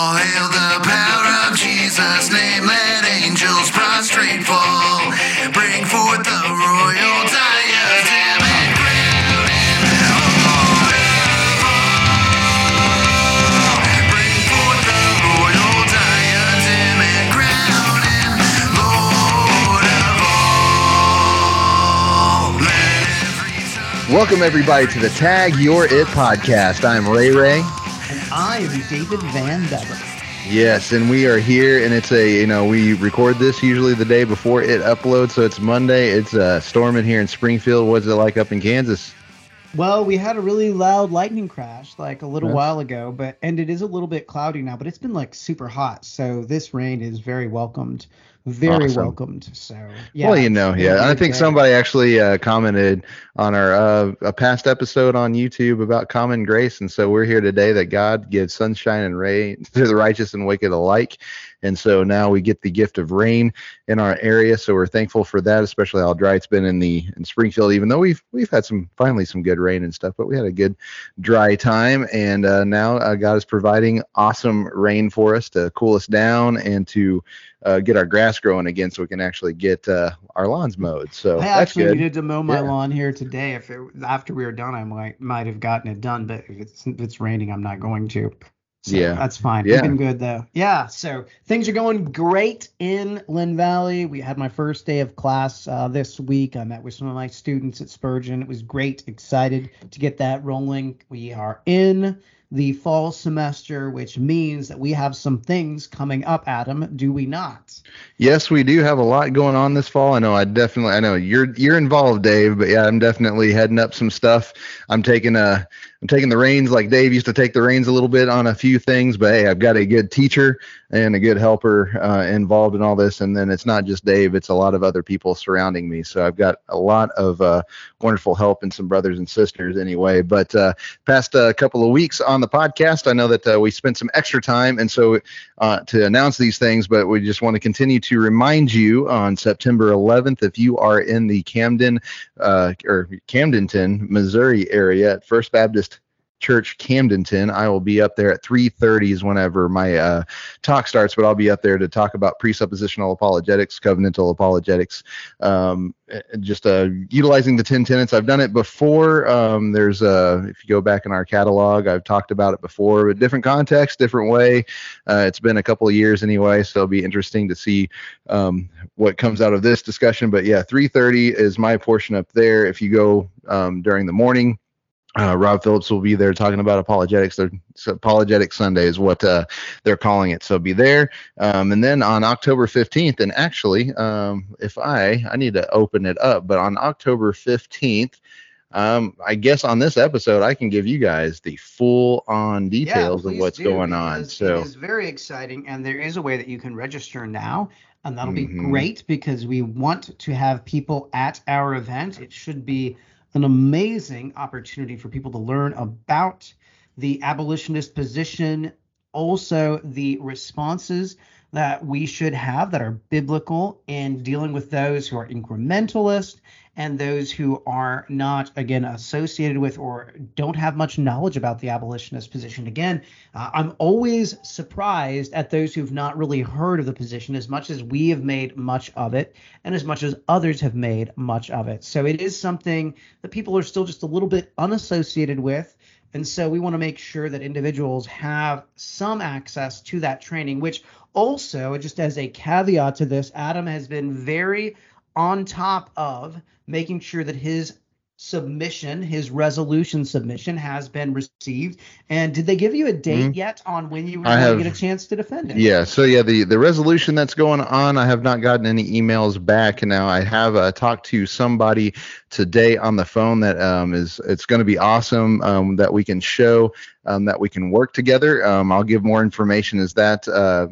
All hail the power of Jesus' name. Let angels prostrate fall. Bring forth the royal diadem and crown him Lord. Bring forth the royal diadem and crown Lord of all. Let every Welcome everybody to the Tag Your It podcast. I'm Ray Ray. And I am David Van Bever. Yes, and we are here, and it's a you know we record this usually the day before it uploads, so it's Monday. It's uh, storming here in Springfield. What's it like up in Kansas? Well, we had a really loud lightning crash like a little Yes. while ago, but and it is a little bit cloudy now, but it's been like super hot. So this rain is very welcomed. Very Awesome. welcomed. So yeah. well, you know, yeah. And I think day. somebody actually uh, commented on our uh, a past episode on YouTube about common grace, and so we're here today that God gives sunshine and rain to the righteous and wicked alike, and so now we get the gift of rain in our area. So we're thankful for that, especially how dry it's been in the in Springfield. Even though we've we've had some finally some good rain and stuff, but we had a good dry time, and uh, now uh, God is providing awesome rain for us to cool us down and to uh, get our grass growing again, so we can actually get uh, our lawns mowed. So I actually good. needed to mow my Yeah. lawn here today. If it after we were done, I might might have gotten it done, but if it's if it's raining, I'm not going to. So Yeah. that's fine. Yeah. We've been good though. Yeah. So things are going great in Linn Valley. We had my first day of class uh, this week. I met with some of my students at Spurgeon. It was great. Excited to get that rolling. We are in the fall semester, which means that we have some things coming up. Adam, do we not? Yes, we do have a lot going on this fall. I know. I definitely. I know you're you're involved, Dave. But yeah, I'm definitely heading up some stuff. I'm taking a. I'm taking the reins like Dave used to take the reins a little bit on a few things. But hey, I've got a good teacher and a good helper uh, involved in all this. And then it's not just Dave; it's a lot of other people surrounding me. So I've got a lot of uh, wonderful help and some brothers and sisters anyway. But uh, past a couple of weeks on the podcast, I know that uh, we spent some extra time, and so uh, to announce these things, but we just want to continue to remind you on September 11th, if you are in the Camden uh, or Camdenton, Missouri area at First Baptist Church Camdenton, I will be up there at 3:30 is whenever my uh, talk starts, but I'll be up there to talk about presuppositional apologetics, covenantal apologetics, um, just uh, utilizing the 10 tenets. I've done it before. Um, there's uh, if you go back in our catalog, I've talked about it before, but different context, different way. Uh, it's been a couple of years anyway, so it'll be interesting to see um, what comes out of this discussion. But yeah, 3:30 is my portion up there. If you go um, during the morning, uh, Rob Phillips will be there talking about apologetics. They're, so apologetic Sunday is what uh, they're calling it. So be there. Um, and then on October 15th, and actually, um, if I I need to open it up, but on October 15th. Um, I guess on this episode, I can give you guys the full on details of what's do, going on. So, it is very exciting, and there is a way that you can register now, and that'll be Mhm. great because we want to have people at our event. It should be an amazing opportunity for people to learn about the abolitionist position, also the responses that we should have that are biblical in dealing with those who are incrementalist and those who are not again associated with or don't have much knowledge about the abolitionist position. Again uh, i'm always surprised at those who've not really heard of the position as much as we have made much of it and as much as others have made much of it. So it is something that people are still just a little bit unassociated with. And so we want to make sure that individuals have some access to that training, which also, just as a caveat to this, Adam has been very on top of making sure that his submission, his resolution submission, has been received. And did they give you a date Mhm. yet on when you were going to get a chance to defend it? Yeah, so yeah, the the resolution that's going on, I have not gotten any emails back. Now I have uh, talked to somebody today on the phone that um, is it's going to be awesome um, that we can show um, that we can work together. Um, I'll give more information as that uh,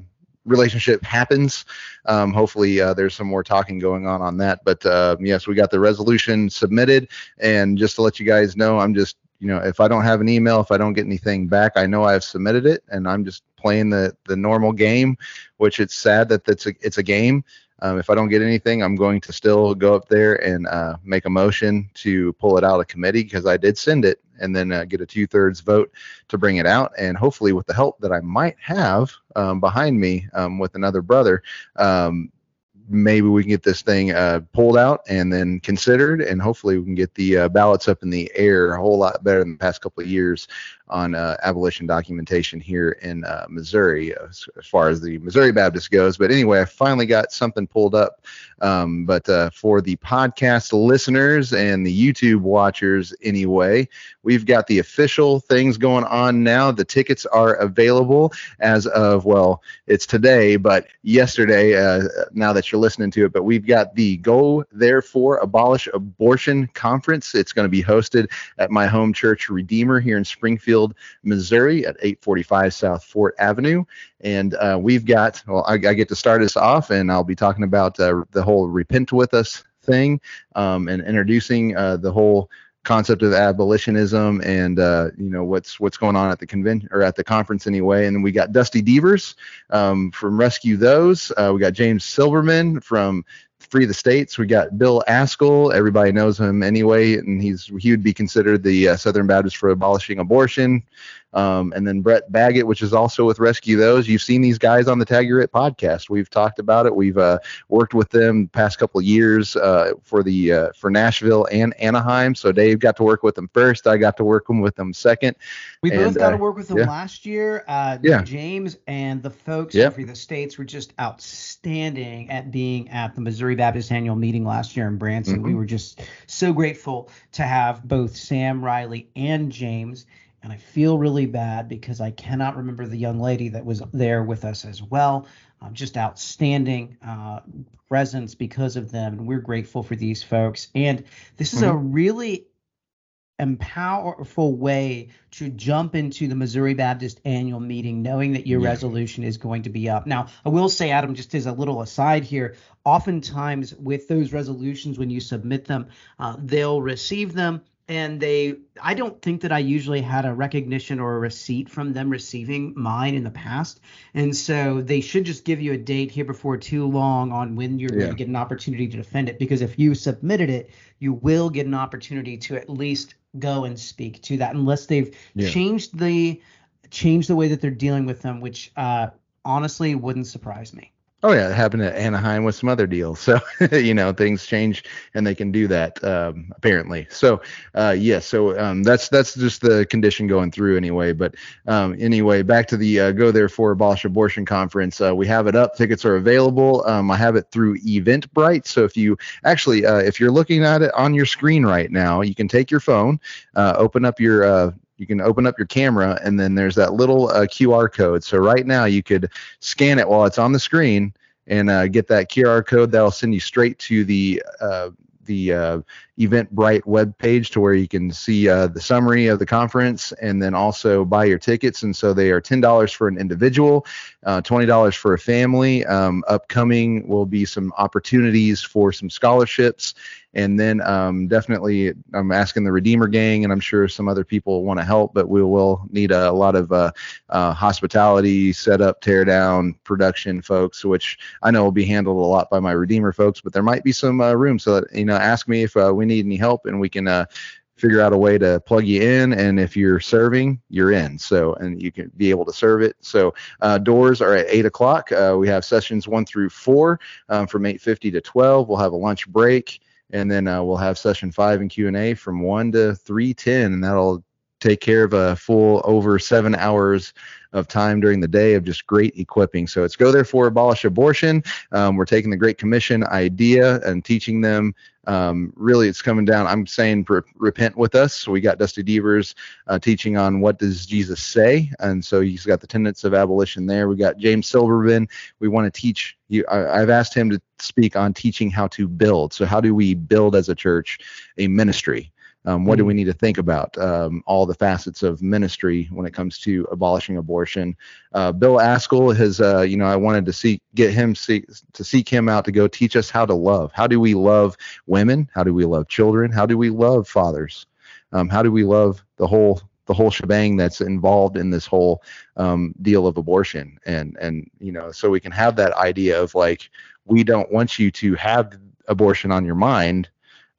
relationship happens. Um, hopefully, uh, there's some more talking going on on that. But uh, yes, we got the resolution submitted, and just to let you guys know, I'm just you know, if I don't have an email, if I don't get anything back, I know I've submitted it, and I'm just playing the the normal game, which it's sad that it's a it's a game. Um, if I don't get anything, I'm going to still go up there and uh, make a motion to pull it out of committee because I did send it and then uh, get a two thirds vote to bring it out. And hopefully, with the help that I might have um, behind me um, with another brother, um, maybe we can get this thing uh, pulled out and then considered, and hopefully we can get the uh, ballots up in the air a whole lot better than the past couple of years on uh, abolition documentation here in uh, Missouri, uh, as, as, far as the Missouri Baptist goes. But anyway, I finally got something pulled up. Um, but uh, for the podcast listeners and the YouTube watchers, anyway, we've got the official things going on now. The tickets are available as of, well, it's today, but yesterday, uh, now that you're listening to it. But we've got the Go Therefore Abolish Abortion Conference. It's going to be hosted at my home church, Redeemer, here in Springfield. Missouri at 845 South Fort Avenue. And uh, we've got, well, I, I, get to start us off, and I'll be talking about uh, the whole Repent With Us thing um, and introducing uh, the whole concept of abolitionism and uh, you know what's what's going on at the convention or at the conference anyway. And we got Dusty Devers um, from Rescue Those. Uh, we got James Silverman from Free the States. We got Bill Ascol. Everybody knows him anyway, and he's he would be considered the uh, Southern Baptist for abolishing abortion. Um, and then Brett Baggett, which is also with Rescue Those. You've seen these guys on the Tag It podcast. We've talked about it. We've uh, worked with them the past couple of years uh, for the uh, for Nashville and Anaheim. So Dave got to work with them first. I got to work with them second. We and, both got to uh, work with them yeah. last year. Uh, Yeah. James and the folks at the States were just outstanding at being at the Missouri Baptist annual meeting last year in Branson. We Mhm. were just so grateful to have both Sam Riley and James. And I feel really bad because I cannot remember the young lady that was there with us as well. Um, just outstanding uh, presence because of them. And we're grateful for these folks. And this is a really empowerful way to jump into the Missouri Baptist annual meeting knowing that your Yeah. resolution is going to be up. Now, I will say, Adam, just as a little aside here, oftentimes with those resolutions, when you submit them, uh, they'll receive them. And they, I don't think that I usually had a recognition or a receipt from them receiving mine in the past. And so they should just give you a date here before too long on when you're going to get an opportunity to defend it. Because if you submitted it, you will get an opportunity to at least go and speak to that unless they've Yeah. changed the changed the way that they're dealing with them which uh honestly wouldn't surprise me Oh yeah, it happened at Anaheim with some other deals. So you know things change, and they can do that um, apparently. So uh, yes, yeah, so um, that's that's just the condition going through anyway. But um, anyway, back to the uh, Go Therefore Abolish Abortion conference. Uh, we have it up. Tickets are available. Um, I have it through Eventbrite. So if you actually uh, if you're looking at it on your screen right now, you can take your phone, uh, open up your uh, you can open up your camera and then there's that little uh, QR code. So right now you could scan it while it's on the screen and uh, get that QR code. That'll send you straight to the uh, the uh, Eventbrite web page to where you can see uh, the summary of the conference and then also buy your tickets. And so they are ten dollars for an individual, uh, twenty dollars for a family. Um, upcoming will be some opportunities for some scholarships and then um, definitely I'm asking the Redeemer Gang, and I'm sure some other people want to help, but we will need a, a lot of uh, uh, hospitality, setup, tear down, production folks, which I know will be handled a lot by my Redeemer folks, but there might be some uh, room. So that, you know, ask me if uh, we need any help, and we can uh, figure out a way to plug you in and if you're serving you're in. So and you can be able to serve it. So uh, doors are at 8 o'clock. Uh, we have sessions 1 through 4 um, from 8.50 to 12 we'll have a lunch break and then uh, we'll have session 5 and q&a from 1 to 3.10 and that'll take care of a full over seven hours of time during the day of just great equipping. So it's go therefore abolish abortion. Um, we're taking the Great Commission idea and teaching them. Um, really, it's coming down. I'm saying re- repent with us. So we got Dusty Devers uh, teaching on what does Jesus say, and so he's got the tenets of abolition there. We got James Silverman. We want to teach you. I, I've asked him to speak on teaching how to build. So how do we build as a church a ministry? Um, what do we need to think about? Um, all the facets of ministry when it comes to abolishing abortion. Uh, Bill Ascol has, uh, you know, I wanted to see get him see, to seek him out to go teach us how to love. How do we love women? How do we love children? How do we love fathers? Um, how do we love the whole the whole shebang that's involved in this whole um, deal of abortion? And and you know, so we can have that idea of like we don't want you to have abortion on your mind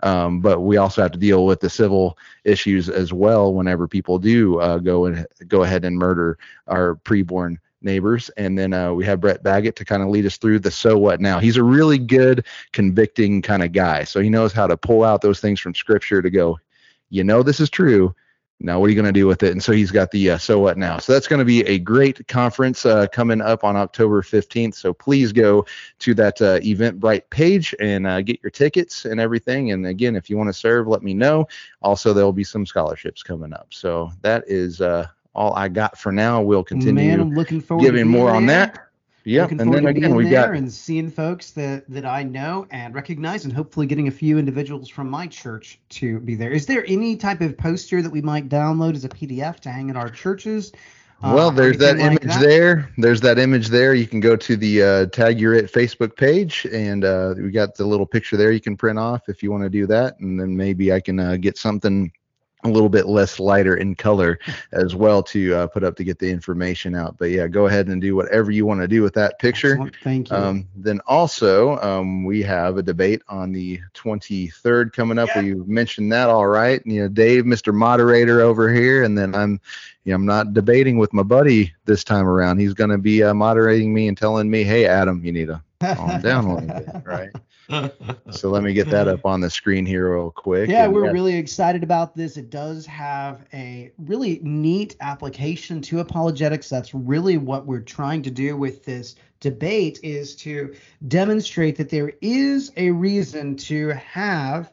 Um, but we also have to deal with the civil issues as well whenever people do uh, go and go ahead and murder our preborn neighbors. And then uh, we have Brett Baggett to kind of lead us through the so what now. He's a really good convicting kind of guy. So he knows how to pull out those things from scripture to go, you know, this is true. Now, what are you going to do with it? And so he's got the uh, so what now. So that's going to be a great conference uh, coming up on October 15th. So please go to that uh, Eventbrite page and uh, get your tickets and everything. And again, if you want to serve, let me know. Also, there will be some scholarships coming up. So that is uh, all I got for now. We'll continue Man, I'm looking forward giving more on that. Yeah, Looking and then again there got and seeing folks that that I know and recognize, and hopefully getting a few individuals from my church to be there. Is there any type of poster that we might download as a PDF to hang in our churches? Uh, Well, or there's that like image that? there. There's that image there. You can go to the uh, Tag Your It Facebook page, and uh, we got the little picture there you can print off if you want to do that. And then maybe I can uh, get something a little bit less lighter in color as well to uh, put up to get the information out. But yeah, go ahead and do whatever you want to do with that picture. Excellent, Thank you. Um, then also, um, we have a debate on the 23rd coming up. Yeah. We mentioned that, all right. You know, Dave, Mr. Moderator over here, and then I'm, you know, I'm not debating with my buddy this time around. He's going to be uh, moderating me and telling me, "Hey, Adam, you need to calm down a little bit, right?" So let me get that up on the screen here real quick. Yeah, And we're really excited about this. It does have a really neat application to apologetics. That's really what we're trying to do with this debate is to demonstrate that there is a reason to have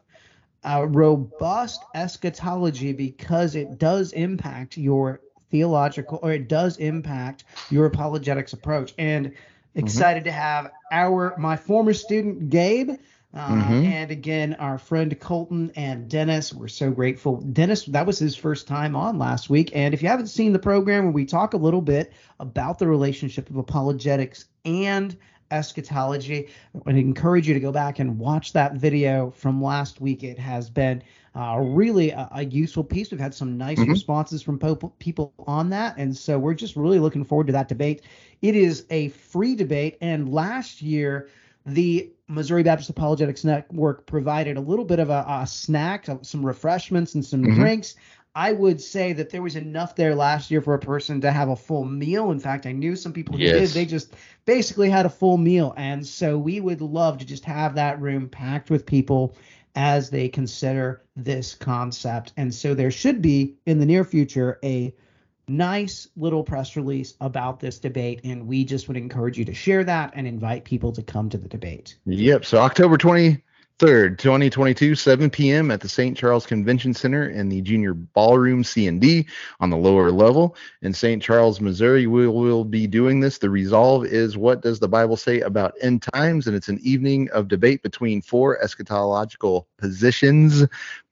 a robust eschatology because it does impact your theological or it does impact your apologetics approach. And mm-hmm. excited to have our my former student Gabe uh, Mhm. and again our friend Colton and Dennis. We're so grateful. Dennis, that was his first time on last week. And if you haven't seen the program where we talk a little bit about the relationship of apologetics and eschatology, I would encourage you to go back and watch that video from last week. It has been uh, really a, a useful piece. We've had some nice Mhm. responses from po- people on that, and so we're just really looking forward to that debate. It is a free debate, and last year the Missouri Baptist Apologetics Network provided a little bit of a, a snack, uh, some refreshments, and some Mhm. drinks. I would say that there was enough there last year for a person to have a full meal. In fact, I knew some people who Yes. did. They just basically had a full meal. And so we would love to just have that room packed with people as they consider this concept. And so there should be in the near future a nice little press release about this debate. And we just would encourage you to share that and invite people to come to the debate. Yep. So October 23rd, 2022, 7 p.m. at the St. Charles Convention Center in the Junior Ballroom C&D on the lower level in St. Charles, Missouri. We will be doing this. The resolve is what does the Bible say about end times? And it's an evening of debate between four eschatological positions.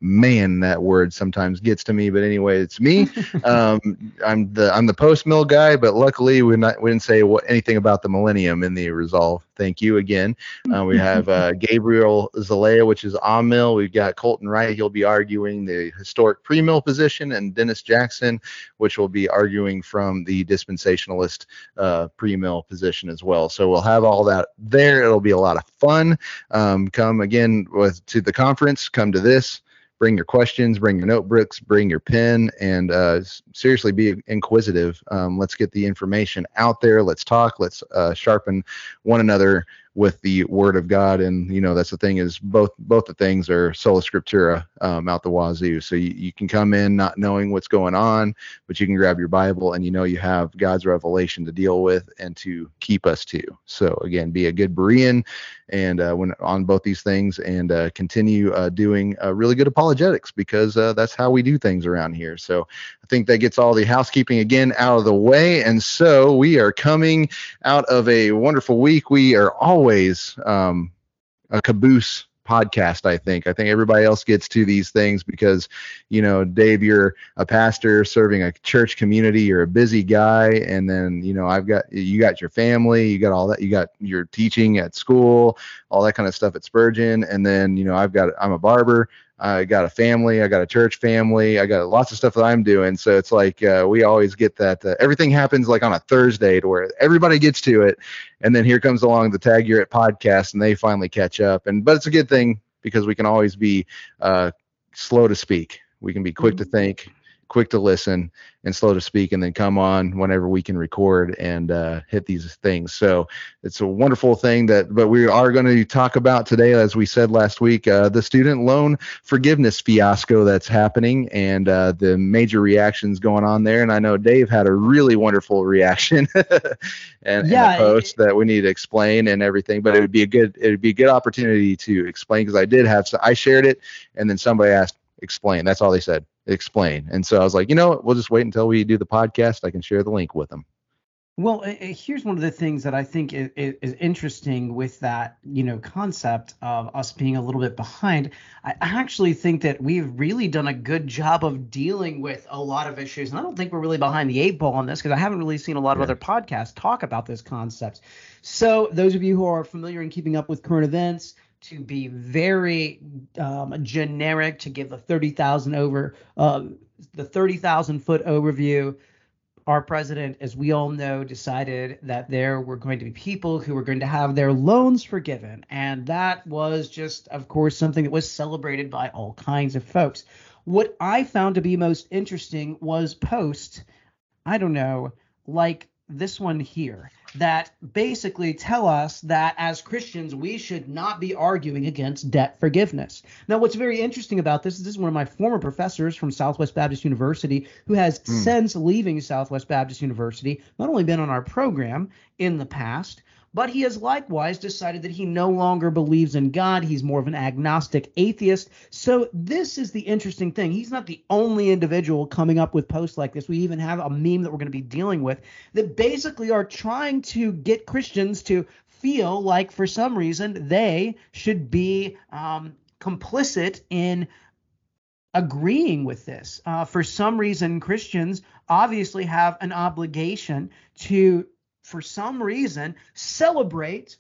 Man, that word sometimes gets to me, but anyway, it's me. um, I'm the I'm the post mill guy, but luckily we're not we didn't say what anything about the millennium in the resolve. Thank you again. Uh, we have uh, Gabriel Zalea, which is amill. We've got Colton Wright. He'll be arguing the historic pre mill position, and Dennis Jackson, which will be arguing from the dispensationalist uh, pre mill position as well. So we'll have all that there. It'll be a lot of fun. Um, come again with to the conference. Come to this bring your questions, bring your notebooks, bring your pen, and uh, seriously be inquisitive. Um, let's get the information out there. Let's talk. Let's uh, sharpen one another with the Word of God. And you know that's the thing is both both the things are sola scriptura um, out the wazoo. So you, you can come in not knowing what's going on, but you can grab your Bible and you know you have God's revelation to deal with and to keep us to. So again, be a good Berean and uh, when on both these things and uh, continue uh, doing uh, really good apologetics because uh, that's how we do things around here. So I think that gets all the housekeeping again out of the way. And so we are coming out of a wonderful week. We are always um, a caboose podcast i think. I think everybody else gets to these things because you know dave you're a pastor serving a church community. You're a busy guy. And then you know i've got you got your family you got all that you got your teaching at school all that kind of stuff at spurgeon. And then you know i've got i'm a barber i got a family i got a church family i got lots of stuff that i'm doing. So it's like uh, we always get that uh, everything happens like on a thursday to where everybody gets to it. And then here comes along the tag you're it podcast and they finally catch up. And but it's a good thing because we can always be uh, slow to speak. We can be quick to think, quick to listen, and slow to speak, and then come on whenever we can record and uh, hit these things. So it's a wonderful thing that, but we are going to talk about today, as we said last week, uh, the student loan forgiveness fiasco that's happening and uh, the major reactions going on there. And I know Dave had a really wonderful reaction and, Yeah, and a post that we need to explain and everything. But it would be a good, it would be a good opportunity to explain because I did have, so I shared it, and then somebody asked, explain. That's all they said, explain. And so I was like, you know what, we'll just wait until we do the podcast. I can share the link with them. Well, here's one of the things that I think is, is interesting with that, you know, concept of us being a little bit behind. I actually think that we've really done a good job of dealing with a lot of issues, and I don't think we're really behind the eight ball on this because I haven't really seen a lot of Yeah. other podcasts talk about this concept. So, those of you who are familiar in keeping up with current events, to be very um, generic, to give the thirty thousand over, uh, the thirty thousand foot overview our president, as we all know, decided that there were going to be people who were going to have their loans forgiven. And that was just, of course, something that was celebrated by all kinds of folks. What I found to be most interesting was post, I don't know, like this one here, that basically tell us that as Christians, we should not be arguing against debt forgiveness. Now, what's very interesting about this is this is one of my former professors from Southwest Baptist University who has Hmm. since leaving Southwest Baptist University not only been on our program in the past, but he has likewise decided that he no longer believes in God. He's more of an agnostic atheist. So, this is the interesting thing. He's not the only individual coming up with posts like this. We even have a meme that we're going to be dealing with that basically are trying to get Christians to feel like, for some reason, they should be um, complicit in agreeing with this. Uh, for some reason, Christians obviously have an obligation to, for some reason, celebrate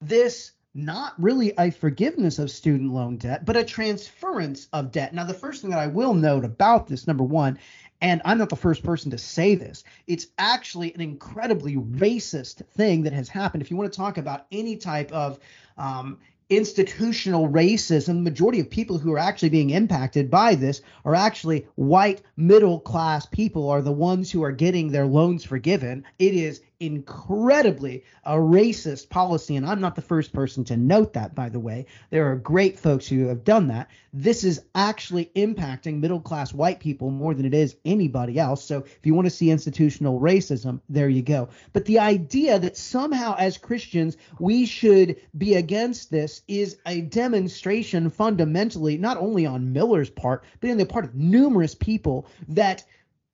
this not really a forgiveness of student loan debt, but a transference of debt. Now, the first thing that I will note about this, number one, and I'm not the first person to say this, it's actually an incredibly racist thing that has happened. If you want to talk about any type of um, institutional racism, the majority of people who are actually being impacted by this are actually white middle class people are the ones who are getting their loans forgiven. It is incredibly a racist policy and I'm not the first person to note that by the way. There are great folks who have done that. This is actually impacting middle class white people more than it is anybody else. So if you want to see institutional racism, there you go. But the idea that somehow as Christians we should be against this is a demonstration fundamentally not only on Miller's part, but in the part of numerous people that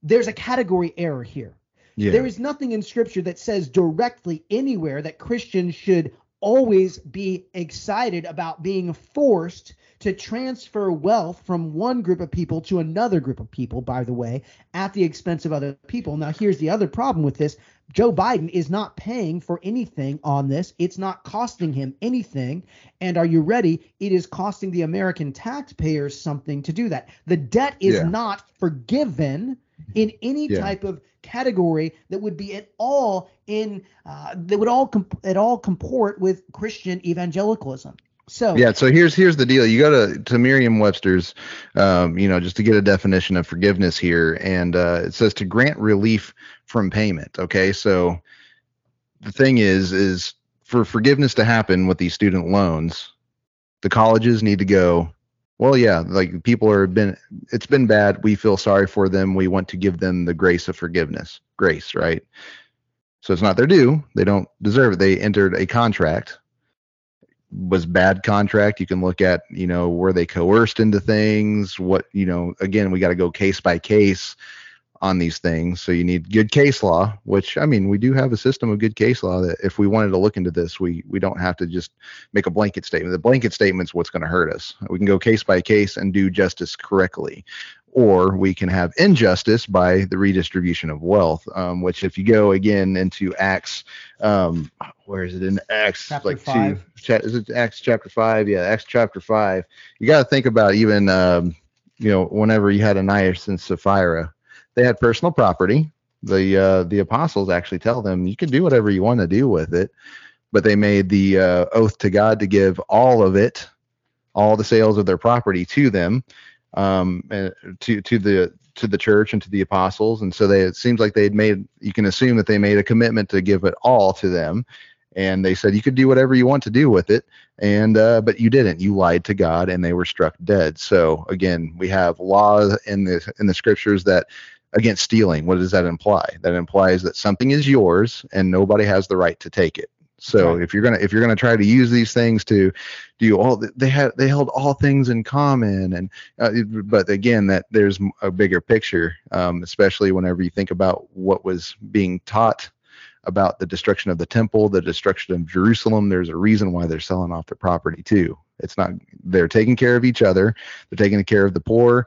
there's a category error here. Yeah. There is nothing in scripture that says directly anywhere that Christians should always be excited about being forced to transfer wealth from one group of people to another group of people, by the way, at the expense of other people. Now, here's the other problem with this Joe Biden is not paying for anything on this, it's not costing him anything. And are you ready? It is costing the American taxpayers something to do that. The debt is Yeah. not forgiven in any Yeah. type of category that would be at all in uh, that would all comp- at all comport with Christian evangelicalism. So Yeah, so here's here's the deal. You go to to Merriam-Webster's, um, you know, just to get a definition of forgiveness here, and uh, it says to grant relief from payment. Okay, so the thing is, is for forgiveness to happen with these student loans, the colleges need to go. Well, yeah, like people are been, it's been bad. We feel sorry for them. We want to give them the grace of forgiveness, grace, right? So it's not their due. They don't deserve it. They entered a contract was bad contract you can look at you know were they coerced into things what you know again we got to go case by case on these things. So you need good case law which i mean we do have a system of good case law that if we wanted to look into this we we don't have to just make a blanket statement. The blanket statement's what's going to hurt us. We can go case by case and do justice correctly or we can have injustice by the redistribution of wealth um, which if you go again into acts um, where is it? In acts Chapter like five. two is it acts chapter five? Yeah acts chapter five. You got to think about even um, you know whenever you had ananias and sapphira they had personal property. The uh, the apostles actually tell them you can do whatever you want to do with it but they made the uh, oath to god to give all of it all the sales of their property to them, um, to to the to the church and to the apostles, and so they it seems like they'd made. You can assume that they made a commitment to give it all to them, and they said you could do whatever you want to do with it, and uh, but you didn't. You lied to God, and they were struck dead. So again, we have law in the in the scriptures that against stealing. What does that imply? That implies that something is yours and nobody has the right to take it. So if you're gonna if you're gonna try to use these things to do all they had they held all things in common and uh, but again that there's a bigger picture um, especially whenever you think about what was being taught about the destruction of the temple the destruction of Jerusalem there's a reason why they're selling off their property too. It's not they're taking care of each other. They're taking care of the poor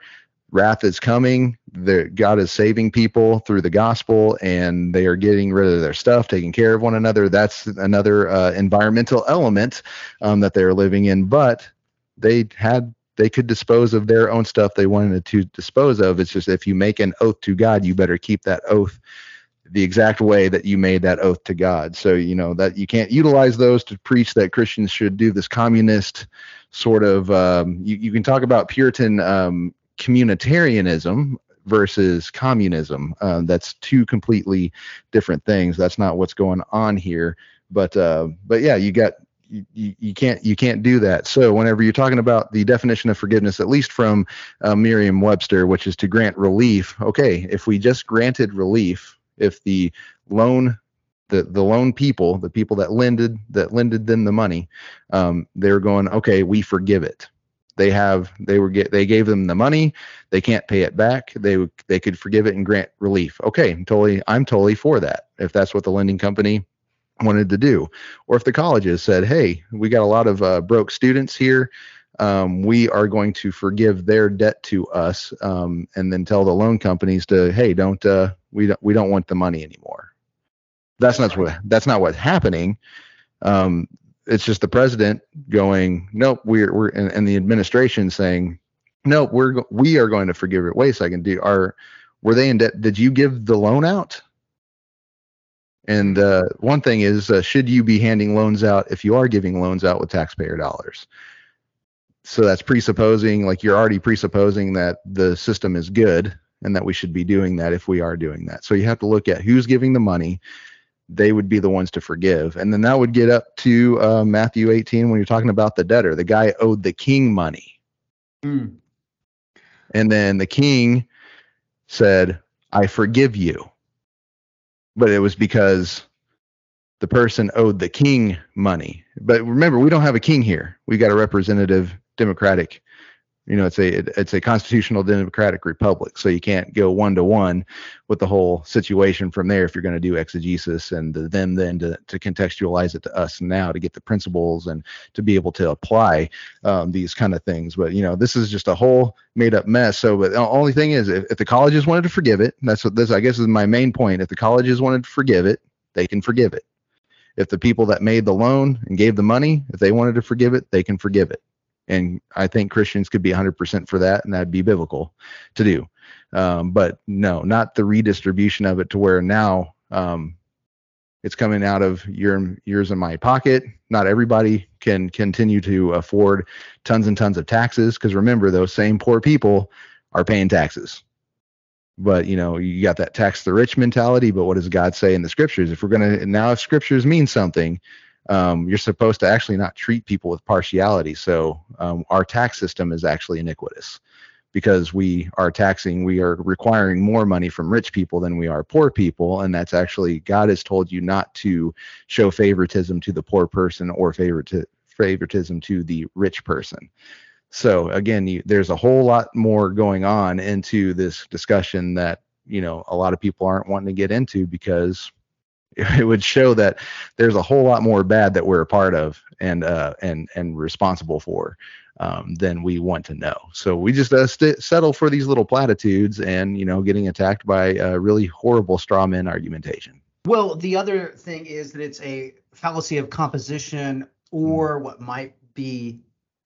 wrath is coming. The, God is saving people through the gospel, and they are getting rid of their stuff, taking care of one another. That's another uh, environmental element um, that they're living in. But they had they could dispose of their own stuff they wanted to dispose of. It's just if you make an oath to God, you better keep that oath the exact way that you made that oath to God. So you know that you can't utilize those to preach that Christians should do this communist sort of. Um, you, you can talk about Puritan um, communitarianism versus communism. Uh, that's two completely different things. That's not what's going on here. But uh, but yeah, you got you, you can't you can't do that. So whenever you're talking about the definition of forgiveness, at least from uh, Merriam-Webster, which is to grant relief. Okay, if we just granted relief, if the loan the the loan people, the people that lended that lended them the money, um, they're going okay, we forgive it they have they were get they gave them the money. They can't pay it back. They they could forgive it and grant relief. Okay I'm totally i'm totally for that if that's what the lending company wanted to do. Or if the colleges said hey we got a lot of uh, broke students here. Um, we are going to forgive their debt to us um, and then tell the loan companies to hey don't uh, we don't we don't want the money anymore. That's not what that's not what's happening. Um, it's just the president going, nope, we're we're and, and the administration saying, nope, we're we are going to forgive it. Wait a second, do are were they in debt? Did you give the loan out? And uh, one thing is, uh, should you be handing loans out if you are giving loans out with taxpayer dollars? So that's presupposing, like you're already presupposing that the system is good and that we should be doing that if we are doing that. So you have to look at who's giving the money, they would be the ones to forgive. And then that would get up to uh, Matthew 18 when you're talking about the debtor. The guy owed the king money. Mm. And then the king said, I forgive you. But it was because the person owed the king money. But remember, we don't have a king here. We got a representative democratic you know it's a it's a constitutional democratic republic so you can't go one to one with the whole situation from there if you're going to do exegesis and the, then then to, to contextualize it to us now to get the principles and to be able to apply um, these kind of things. But you know this is just a whole made up mess. So but the only thing is if, if the colleges wanted to forgive it that's what this i guess is my main point. If the colleges wanted to forgive it they can forgive it. If the people that made the loan and gave the money if they wanted to forgive it they can forgive it and I think Christians could be 100% for that, and that'd be biblical to do. Um, but no, not the redistribution of it to where now um, it's coming out of your yours in my pocket. Not everybody can continue to afford tons and tons of taxes because remember, those same poor people are paying taxes. But you know, you got that tax the rich mentality. But what does God say in the scriptures? If we're gonna now, if scriptures mean something, um, you're supposed to actually not treat people with partiality. So um, our tax system is actually iniquitous because we are taxing, we are requiring more money from rich people than we are poor people. And that's actually, God has told you not to show favoritism to the poor person or favoritism to the rich person. So again, you, there's a whole lot more going on into this discussion that, you know, a lot of people aren't wanting to get into because it would show that there's a whole lot more bad that we're a part of and uh, and and responsible for um, than we want to know. So we just uh, st- settle for these little platitudes and you know getting attacked by a really horrible straw man argumentation. Well, the other thing is that it's a fallacy of composition or what might be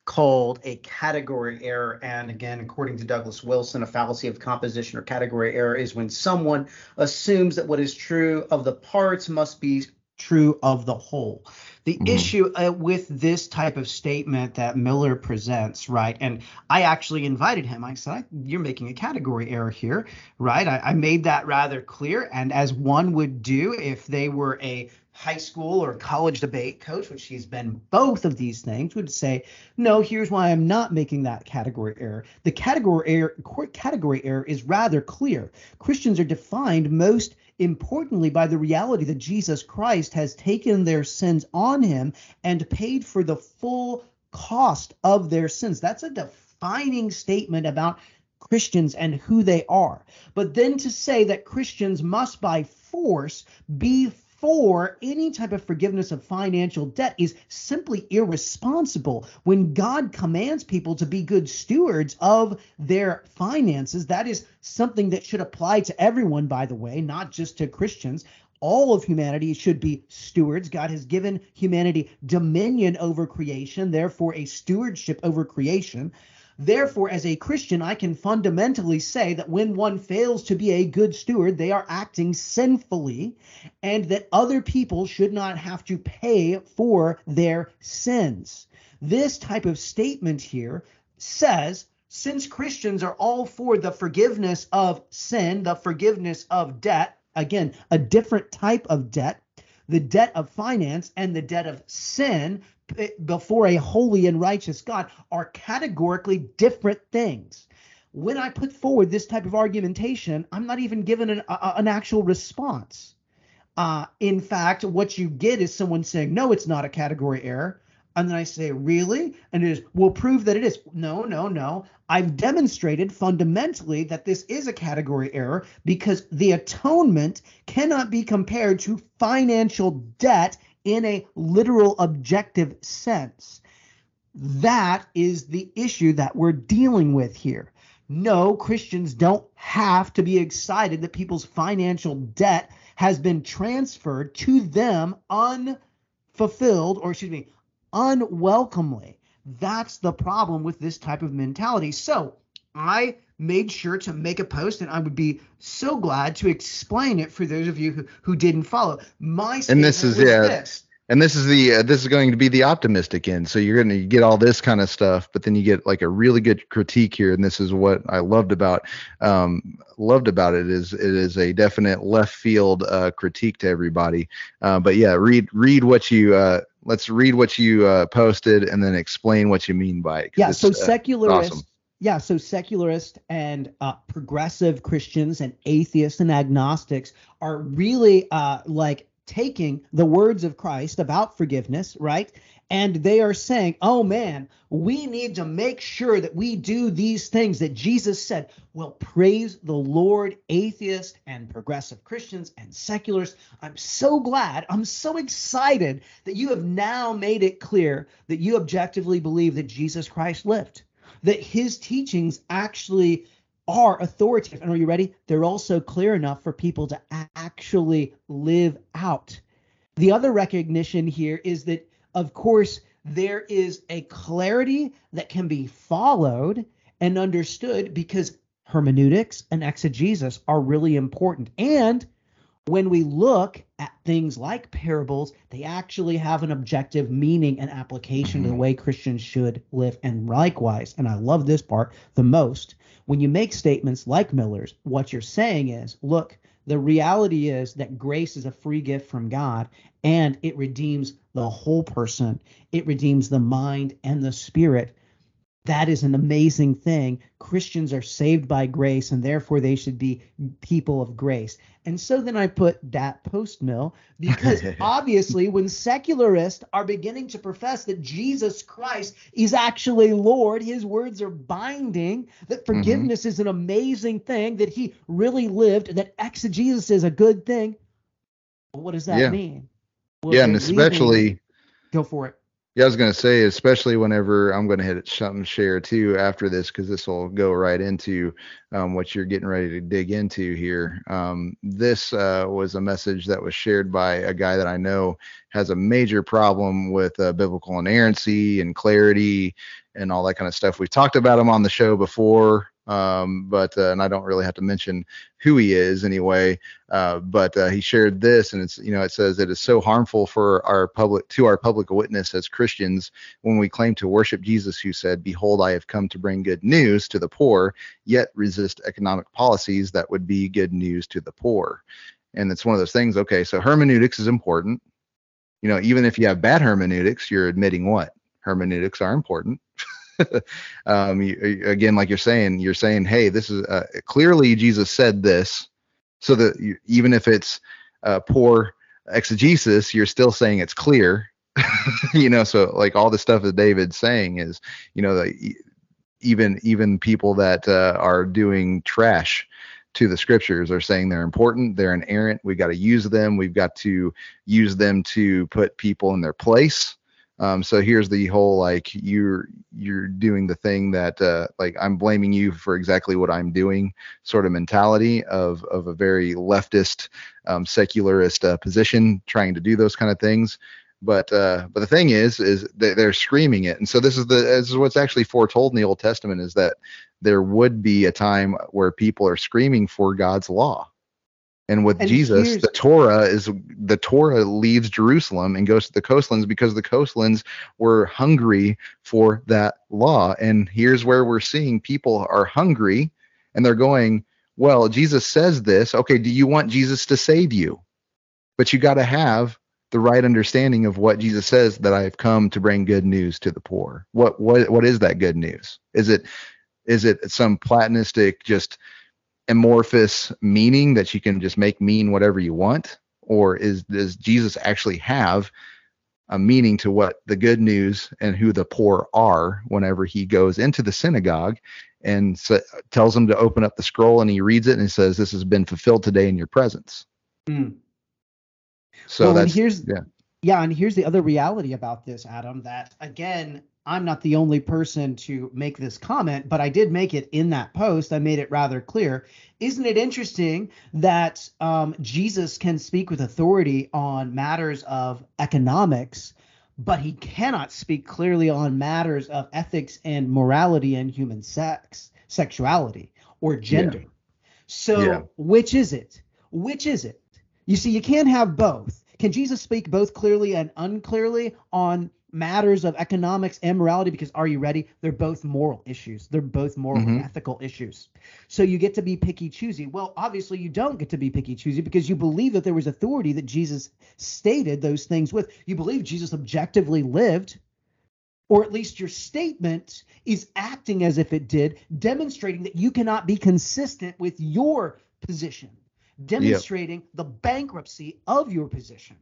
called a category error. And again, according to Douglas Wilson, a fallacy of composition or category error is when someone assumes that what is true of the parts must be true of the whole. The Mhm. issue uh, with this type of statement that Miller presents, right? And I actually invited him. I said, You're making a category error here, right? I, I made that rather clear. And as one would do if they were a high school or college debate coach, which he's been both of these things, would say, No, here's why I'm not making that category error. The category error, category error is rather clear. Christians are defined most importantly by the reality that Jesus Christ has taken their sins on him and paid for the full cost of their sins. That's a defining statement about Christians and who they are. But then to say that Christians must by force be for any type of forgiveness of financial debt is simply irresponsible. When God commands people to be good stewards of their finances, that is something that should apply to everyone, by the way, not just to Christians. All of humanity should be stewards. God has given humanity dominion over creation, therefore, a stewardship over creation. Therefore, as a Christian, I can fundamentally say that when one fails to be a good steward, they are acting sinfully, and that other people should not have to pay for their sins. This type of statement here says since Christians are all for the forgiveness of sin, the forgiveness of debt, again, a different type of debt, the debt of finance and the debt of sin before a holy and righteous God are categorically different things. When I put forward this type of argumentation, I'm not even given an, a, an actual response. Uh, in fact, what you get is someone saying, no, it's not a category error. And then I say, really? And it is, we'll prove that it is. No, no, no. I've demonstrated fundamentally that this is a category error because the atonement cannot be compared to financial debt in a literal objective sense. That is the issue that we're dealing with here. No, Christians don't have to be excited that people's financial debt has been transferred to them unfulfilled, or excuse me, unwelcomely. That's the problem with this type of mentality. So I made sure to make a post, and I would be so glad to explain it for those of you who, who didn't follow. My And this is- yeah. this. and this is the uh, this is going to be the optimistic end so you're going to get all this kind of stuff but then you get like a really good critique here and this is what i loved about um loved about it is it is a definite left field uh critique to everybody uh, but yeah read read what you uh let's read what you uh posted and then explain what you mean by it Yeah, so uh, secularist. awesome. Yeah, so secularist and uh, progressive Christians and atheists and agnostics are really uh, like taking the words of Christ about forgiveness, right? And they are saying, oh man, we need to make sure that we do these things that Jesus said. Well, praise the Lord, atheists and progressive Christians and secularists. I'm so glad, I'm so excited that you have now made it clear that you objectively believe that Jesus Christ lived, that his teachings actually are authoritative. And are you ready? They're also clear enough for people to actually live out. The other recognition here is that, of course, there is a clarity that can be followed and understood because hermeneutics and exegesis are really important. And when we look things like parables, they actually have an objective meaning and application to the mm-hmm. way Christians should live. And likewise, and I love this part the most, when you make statements like Miller's, what you're saying is, look, the reality is that grace is a free gift from God and it redeems the whole person, it redeems the mind and the spirit. That is an amazing thing. Christians are saved by grace and therefore they should be people of grace. And so then I put that post mill because obviously when secularists are beginning to profess that Jesus Christ is actually Lord, his words are binding, that mm-hmm. forgiveness is an amazing thing, that he really lived, that exegesis is a good thing. Well, what does that Yeah. mean? Well, yeah and they're leaving- especially go for it. Yeah, I was gonna say, especially whenever I'm gonna hit something share too after this, because this will go right into um, what you're getting ready to dig into here. Um, this uh, was a message that was shared by a guy that I know has a major problem with uh, biblical inerrancy and clarity and all that kind of stuff. We've talked about him on the show before. Um, but uh, and I don't really have to mention who he is anyway. Uh, but uh, he shared this, and it's you know it says it is so harmful for our public to our public witness as Christians when we claim to worship Jesus, who said, "Behold, I have come to bring good news to the poor," yet resist economic policies that would be good news to the poor. And it's one of those things. Okay, so hermeneutics is important. You know, even if you have bad hermeneutics, you're admitting what hermeneutics are important. um, you, again, like you're saying, you're saying, hey, this is uh, clearly Jesus said this, so that you, even if it's uh, poor exegesis, you're still saying it's clear. you know, so like all the stuff that David's saying is, you know, the, even even people that uh, are doing trash to the scriptures are saying they're important, they're inerrant. We got to use them. We've got to use them to put people in their place. Um, so here's the whole like you're you're doing the thing that uh, like I'm blaming you for exactly what I'm doing sort of mentality of of a very leftist um, secularist uh, position trying to do those kind of things. But uh, but the thing is is they're screaming it, and so this is the this is what's actually foretold in the Old Testament is that there would be a time where people are screaming for God's law and with and Jesus, the Torah is the Torah leaves Jerusalem and goes to the coastlands because the coastlands were hungry for that law. And here's where we're seeing people are hungry and they're going, Well, Jesus says this. Okay, do you want Jesus to save you? But you got to have the right understanding of what Jesus says that I have come to bring good news to the poor. What what what is that good news? Is it is it some platonistic just amorphous meaning that you can just make mean whatever you want? Or is does jesus actually have a meaning to what the good news and who the poor are whenever he goes into the synagogue and so, tells them to open up the scroll and he reads it and he says this has been fulfilled today in your presence. Mm. so well, that's here's yeah. Yeah and here's the other reality about this adam that again I'm not the only person to make this comment, but I did make it in that post. I made it rather clear. Isn't it interesting that um, Jesus can speak with authority on matters of economics, but he cannot speak clearly on matters of ethics and morality and human sex, sexuality, or gender? Yeah. So, yeah. which is it? Which is it? You see, you can't have both. Can Jesus speak both clearly and unclearly on matters of economics and morality because are you ready? They're both moral issues. They're both moral mm-hmm. and ethical issues. So you get to be picky choosy well obviously you don't get to be picky choosy because you believe that there was authority that jesus stated those things with. You believe jesus objectively lived or at least your statement is acting as if it did demonstrating that you cannot be consistent with your position demonstrating yep. the bankruptcy of your position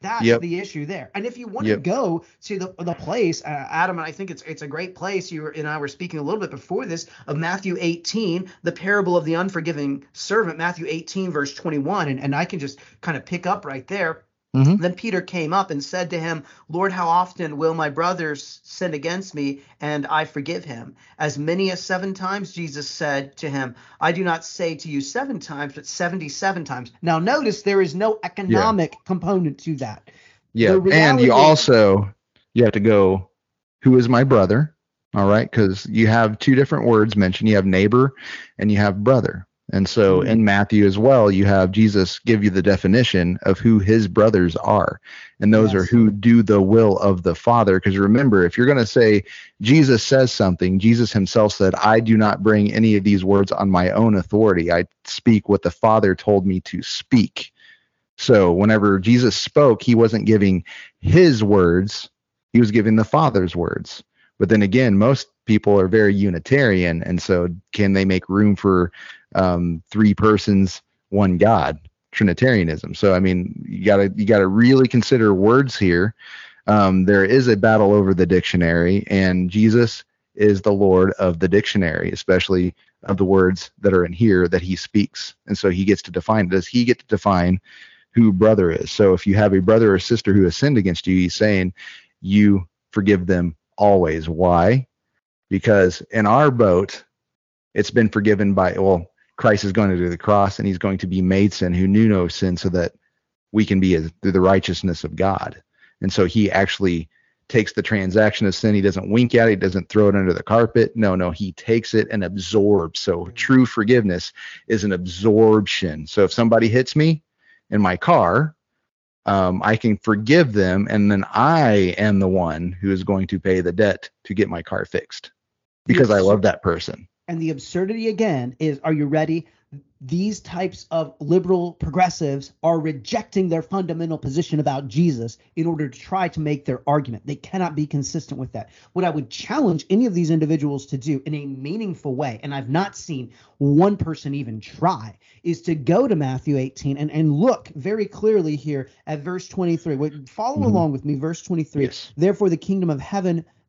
that's yep. the issue there. And if you want yep. to go to the the place, uh, Adam, and I think it's it's a great place. You and I were speaking a little bit before this of Matthew 18, the parable of the unforgiving servant, Matthew 18 verse 21, and and I can just kind of pick up right there. Mm-hmm. Then Peter came up and said to him, Lord, how often will my brothers sin against me and I forgive him? As many as seven times, Jesus said to him, I do not say to you seven times, but 77 times. Now, notice there is no economic yeah. component to that. Yeah. And you also, you have to go, who is my brother? All right. Because you have two different words mentioned. You have neighbor and you have brother. And so mm-hmm. in Matthew as well, you have Jesus give you the definition of who his brothers are. And those yes. are who do the will of the Father. Because remember, if you're going to say Jesus says something, Jesus himself said, I do not bring any of these words on my own authority. I speak what the Father told me to speak. So whenever Jesus spoke, he wasn't giving his words, he was giving the Father's words. But then again, most people are very Unitarian. And so can they make room for um, three persons, one God, Trinitarianism. So I mean, you gotta you gotta really consider words here. Um, there is a battle over the dictionary, and Jesus is the Lord of the dictionary, especially of the words that are in here that he speaks. And so he gets to define. Does he get to define who brother is? So if you have a brother or sister who has sinned against you, he's saying you forgive them always. Why? Because in our boat, it's been forgiven by well, Christ is going to do the cross and he's going to be made sin who knew no sin so that we can be through the righteousness of God. And so he actually takes the transaction of sin. He doesn't wink at it. He doesn't throw it under the carpet. No, no, he takes it and absorbs. So true forgiveness is an absorption. So if somebody hits me in my car, um, I can forgive them, and then I am the one who is going to pay the debt to get my car fixed because I love that person. And the absurdity again is are you ready? These types of liberal progressives are rejecting their fundamental position about Jesus in order to try to make their argument. They cannot be consistent with that. What I would challenge any of these individuals to do in a meaningful way, and I've not seen one person even try, is to go to Matthew 18 and, and look very clearly here at verse 23. Wait, Follow Mhm. along with me, verse 23. Yes. Therefore, the kingdom of heaven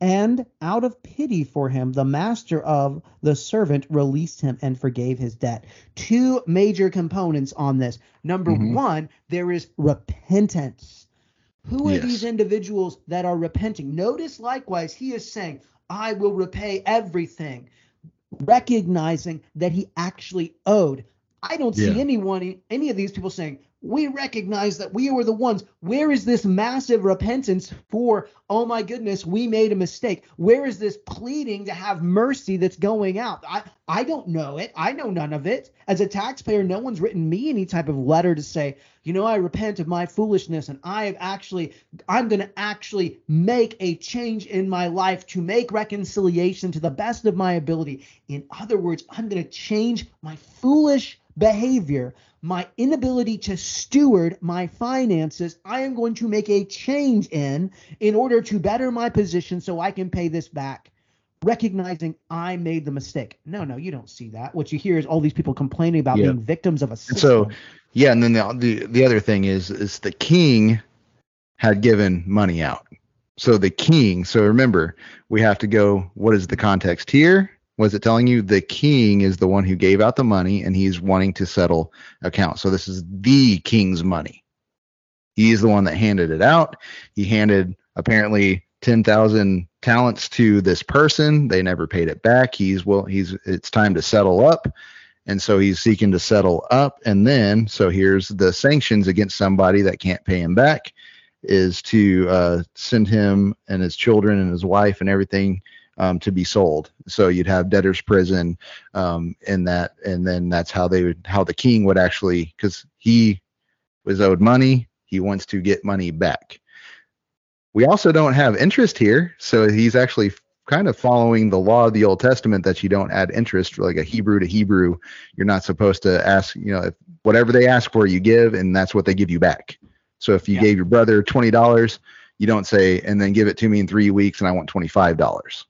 And out of pity for him, the master of the servant released him and forgave his debt. Two major components on this. Number Mhm. one, there is repentance. Who are Yes. these individuals that are repenting? Notice likewise, he is saying, I will repay everything, recognizing that he actually owed. I don't see Yeah. anyone, any of these people saying, we recognize that we were the ones. Where is this massive repentance for, oh my goodness, we made a mistake? Where is this pleading to have mercy that's going out? I, I don't know it. I know none of it. As a taxpayer, no one's written me any type of letter to say, you know, I repent of my foolishness and I have actually, I'm going to actually make a change in my life to make reconciliation to the best of my ability. In other words, I'm going to change my foolish behavior, my inability to steward my finances, I am going to make a change in in order to better my position so I can pay this back. Recognizing I made the mistake. No, no, you don't see that. What you hear is all these people complaining about Yeah. being victims of a system. And so, yeah, and then the, the the other thing is is the king had given money out. So the king. So remember, we have to go. What is the context here? Was it telling you the king is the one who gave out the money and he's wanting to settle accounts? So this is the king's money. he's the one that handed it out. He handed apparently ten thousand talents to this person. They never paid it back. He's well. He's it's time to settle up and so he's seeking to settle up and then so here's the sanctions against somebody that can't pay him back is to uh, send him and his children and his wife and everything um, to be sold so you'd have debtor's prison um, in that and then that's how they would how the king would actually because he was owed money he wants to get money back we also don't have interest here so he's actually kind of following the law of the Old Testament that you don't add interest like a Hebrew to Hebrew. You're not supposed to ask, you know, if whatever they ask for, you give, and that's what they give you back. So if you Yeah. gave your brother twenty dollars, you don't say, and then give it to me in three weeks, and I want twenty five dollars.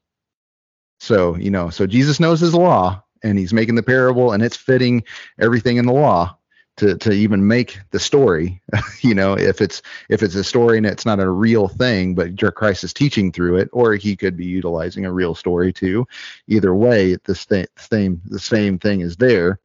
So you know, so Jesus knows his law, and he's making the parable, and it's fitting everything in the law to to even make the story. you know, if it's if it's a story and it's not a real thing, but Christ is teaching through it, or he could be utilizing a real story too. Either way, the same the same thing is there.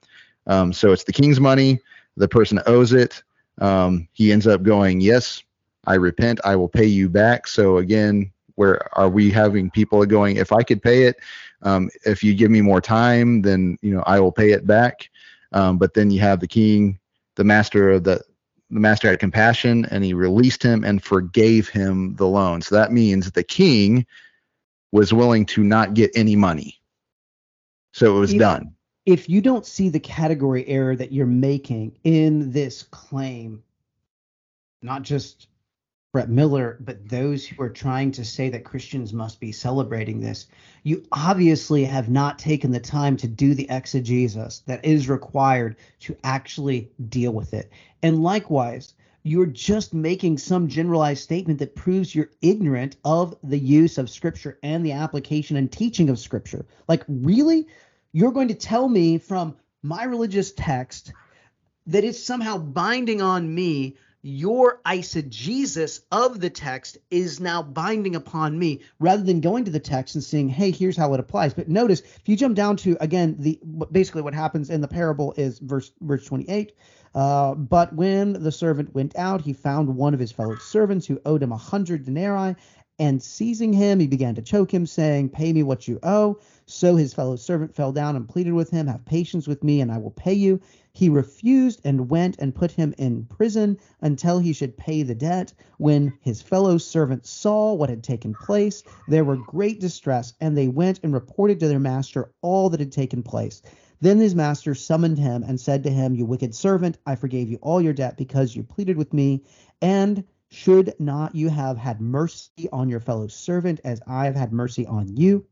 Um, so it's the king's money. The person owes it. Um, he ends up going, yes, I repent. I will pay you back. So again, where are we having people going? If I could pay it, um, if you give me more time, then you know I will pay it back. Um, but then you have the king, the master of the the master had compassion and he released him and forgave him the loan. So that means the king was willing to not get any money. So it was If- done. if you don't see the category error that you're making in this claim, not just Brett Miller, but those who are trying to say that Christians must be celebrating this, you obviously have not taken the time to do the exegesis that is required to actually deal with it. And likewise, you're just making some generalized statement that proves you're ignorant of the use of scripture and the application and teaching of scripture. Like, really? You're going to tell me from my religious text that it's somehow binding on me your eisegesis of the text is now binding upon me rather than going to the text and saying, hey, here's how it applies. But notice if you jump down to again the basically what happens in the parable is verse verse 28. Uh, but when the servant went out, he found one of his fellow servants who owed him a hundred denarii, and seizing him, he began to choke him, saying, Pay me what you owe. So his fellow servant fell down and pleaded with him, Have patience with me, and I will pay you. He refused and went and put him in prison until he should pay the debt. When his fellow servants saw what had taken place, there were great distress, and they went and reported to their master all that had taken place. Then his master summoned him and said to him, You wicked servant, I forgave you all your debt because you pleaded with me. And should not you have had mercy on your fellow servant as I have had mercy on you?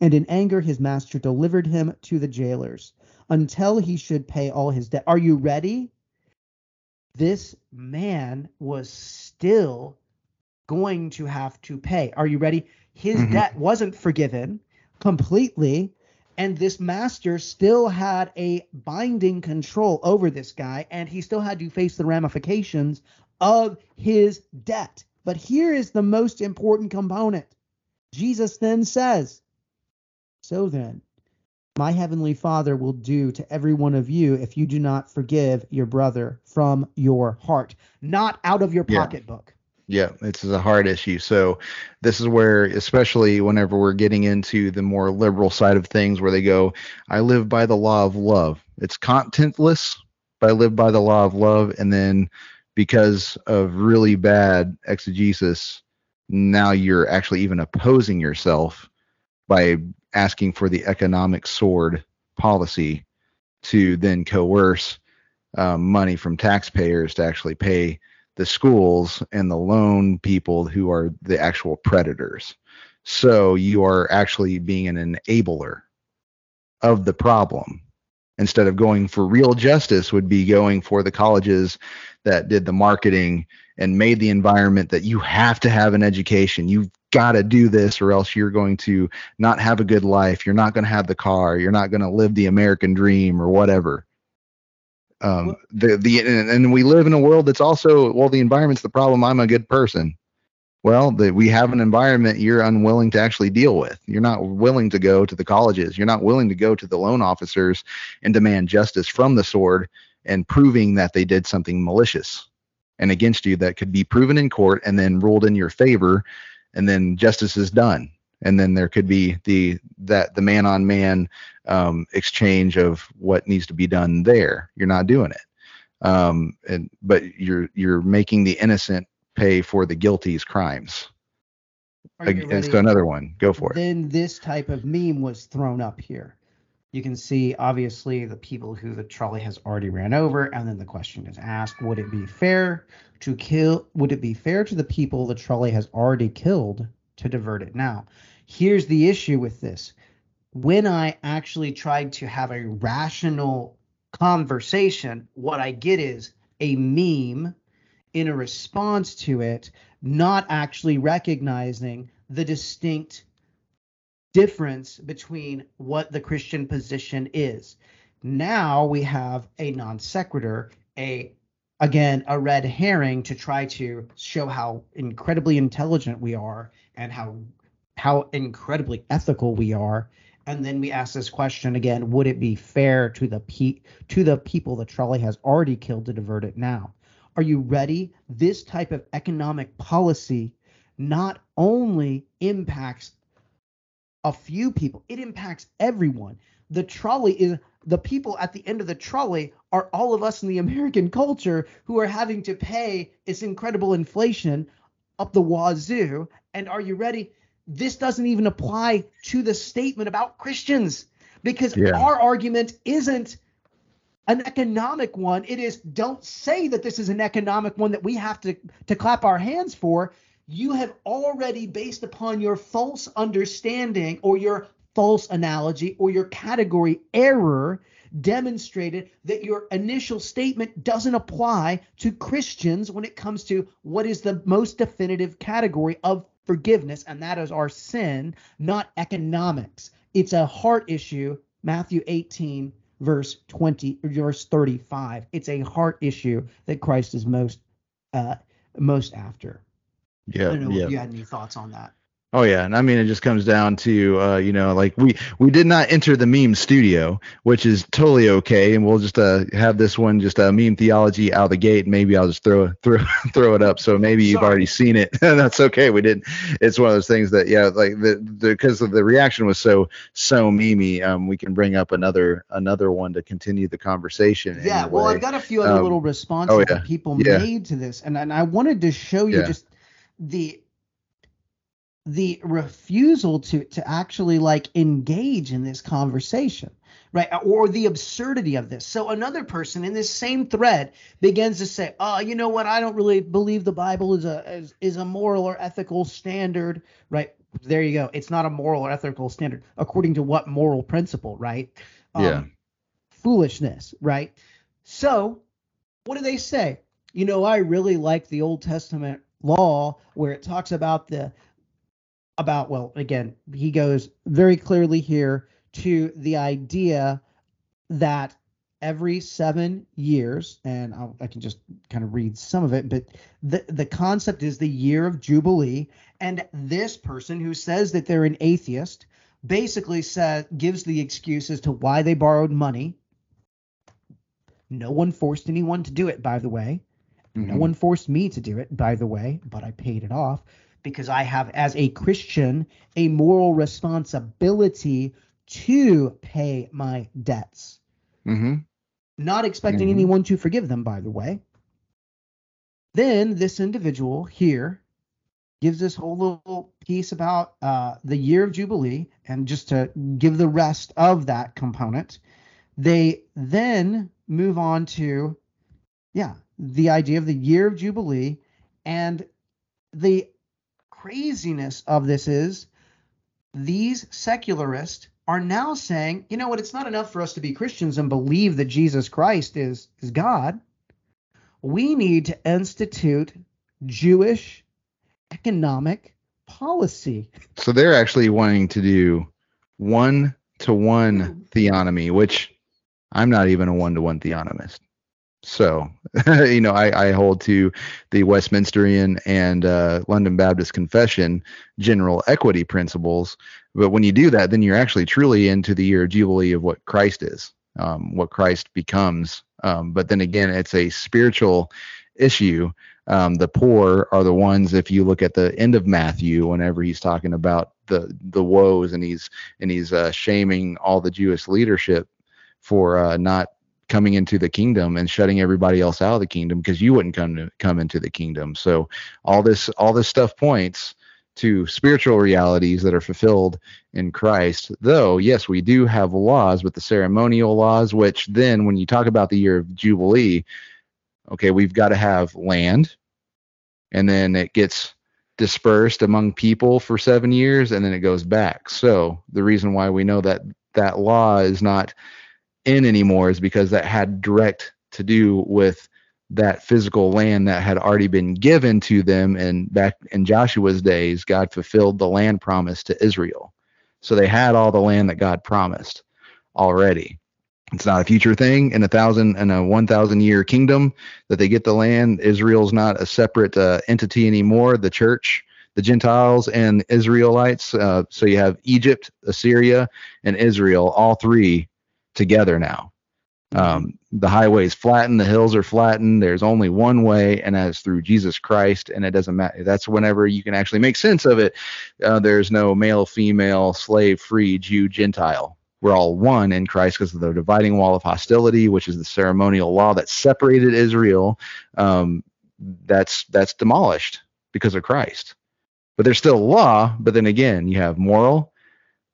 And in anger, his master delivered him to the jailers until he should pay all his debt. Are you ready? This man was still going to have to pay. Are you ready? His Mhm. debt wasn't forgiven completely. And this master still had a binding control over this guy, and he still had to face the ramifications of his debt. But here is the most important component. Jesus then says, So then, my heavenly Father will do to every one of you if you do not forgive your brother from your heart, not out of your Yeah. pocketbook. Yeah, is a hard issue. So this is where, especially whenever we're getting into the more liberal side of things, where they go, "I live by the law of love." It's contentless, but I live by the law of love, and then because of really bad exegesis, now you're actually even opposing yourself by asking for the economic sword policy to then coerce um, money from taxpayers to actually pay the schools and the loan people who are the actual predators. So you are actually being an enabler of the problem. Instead of going for real justice, would be going for the colleges that did the marketing and made the environment that you have to have an education. You've got to do this, or else you're going to not have a good life. You're not going to have the car. You're not going to live the American dream, or whatever um the the and, and we live in a world that's also well the environment's the problem i'm a good person well we have an environment you're unwilling to actually deal with. You're not willing to go to the colleges. You're not willing to go to the loan officers and demand justice from the sword and proving that they did something malicious and against you that could be proven in court and then ruled in your favor and then justice is done. And then there could be the that the man on man exchange of what needs to be done there. You're not doing it, um, and but you're you're making the innocent pay for the guilty's crimes. Are you Ag- ready? Another one, go for it. Then this type of meme was thrown up here. You can see obviously the people who the trolley has already ran over, and then the question is asked: Would it be fair to kill? Would it be fair to the people the trolley has already killed to divert it now? Here's the issue with this: when I actually tried to have a rational conversation, what I get is a meme in a response to it, not actually recognizing the distinct difference between what the Christian position is. Now we have a non sequitur, a again a red herring to try to show how incredibly intelligent we are and how how incredibly ethical we are. And then we ask this question again: Would it be fair to the pe- to the people the trolley has already killed to divert it now? Are you ready? This type of economic policy not only impacts a few people, it impacts everyone. The trolley is the people at the end of the trolley are all of us in the American culture who are having to pay this incredible inflation up the wazoo. And are you ready? This doesn't even apply to the statement about Christians because Yeah. our argument isn't an economic one. It is don't say that this is an economic one that we have to to clap our hands for. You have already based upon your false understanding or your false analogy or your category error demonstrated that your initial statement doesn't apply to Christians when it comes to what is the most definitive category of forgiveness and that is our sin, not economics. It's a heart issue, Matthew 18 verse 20 verse 35 it's a heart issue that christ is most uh, most after. yeah I Yeah, don't know yeah. if you had any thoughts on that. Oh yeah, and I mean it just comes down to uh, you know like we we did not enter the meme studio, which is totally okay, and we'll just uh, have this one just uh, meme theology out of the gate. Maybe I'll just throw throw throw it up, so maybe you've Sorry. already seen it. That's okay. We didn't. It's one of those things that yeah, like the because of the reaction was so so memey. Um, we can bring up another another one to continue the conversation. Yeah, well. I've got a few other Um, little responses oh, yeah. that people Yeah. made to this, and, and I wanted to show you Yeah. just the the refusal to to actually like engage in this conversation right? Or the absurdity of this. So another person in this same thread begins to say oh you know what? I don't really believe the bible is a is, is a moral or ethical standard right? There you go. It's not a moral or ethical standard according to what moral principle right? Um, Yeah. foolishness right? So what do they say? You know i really like the old testament law where it talks about the about well again he goes very clearly here to the idea that every seven years and I'll, i can just kind of read some of it but the the concept is the year of jubilee and this person who says that they're an atheist basically says gives the excuse as to why they borrowed money. No one forced anyone to do it by the way. No Mhm. one forced me to do it, by the way, but I paid it off because I have, as a Christian, a moral responsibility to pay my debts. Mhm. Not expecting Mhm. anyone to forgive them, by the way. Then this individual here gives this whole little piece about uh, the year of Jubilee, and just to give the rest of that component, they then move on to, yeah, the idea of the year of Jubilee. And the craziness of this is these secularists are now saying, you know what, it's not enough for us to be Christians and believe that Jesus Christ is, is God. We need to institute Jewish economic policy. So they're actually wanting to do one to one theonomy, which I'm not even a one to one theonomist. So, you know, I, I hold to the Westminsterian and uh, London Baptist Confession general equity principles. But when you do that, then you're actually truly into the year of Jubilee of what Christ is, um, what Christ becomes. Um, but then again, it's a spiritual issue. Um, the poor are the ones, if you look at the end of Matthew, whenever he's talking about the the woes and he's and he's uh, shaming all the Jewish leadership for uh, not coming into the kingdom and shutting everybody else out of the kingdom because you wouldn't come to come into the kingdom. So all this all this stuff points to spiritual realities that are fulfilled in Christ. Though yes, we do have laws, but the ceremonial laws, which then when you talk about the year of jubilee, okay, we've got to have land, and then it gets dispersed among people for seven years, and then it goes back. So the reason why we know that that law is not in anymore is because that had direct to do with that physical land that had already been given to them and back in Joshua's days God fulfilled the land promise to Israel. So they had all the land that God promised already. It's not a future thing in a thousand and a one thousand year kingdom that they get the land. Israel's not a separate uh, entity anymore. The church, the Gentiles, and Israelites. Uh, so you have Egypt, Assyria, and Israel, all three together now. Um, the highway is flattened, the hills are flattened. There's only one way, and that's through Jesus Christ. And it doesn't matter. That's whenever you can actually make sense of it. Uh, there's no male, female, slave, free, Jew, Gentile. We're all one in Christ because of the dividing wall of hostility, which is the ceremonial law that separated Israel. Um, that's that's demolished because of Christ. But there's still law. But then again, you have moral,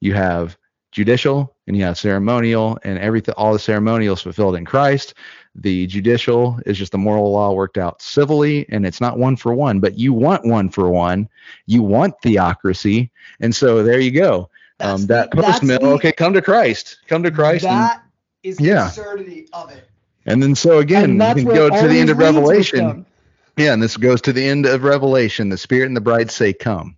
you have judicial, and you have ceremonial, and everything. All the ceremonial is fulfilled in Christ. The judicial is just the moral law worked out civilly, and it's not one for one. But you want one for one. You want theocracy, and so there you go. Um, that post mill. Okay, come to Christ. Come to Christ, and, That is the Yeah. absurdity of it. and then so again, you can go to the end of Revelation. Yeah, and this goes to the end of Revelation. The Spirit and the bride say, Come.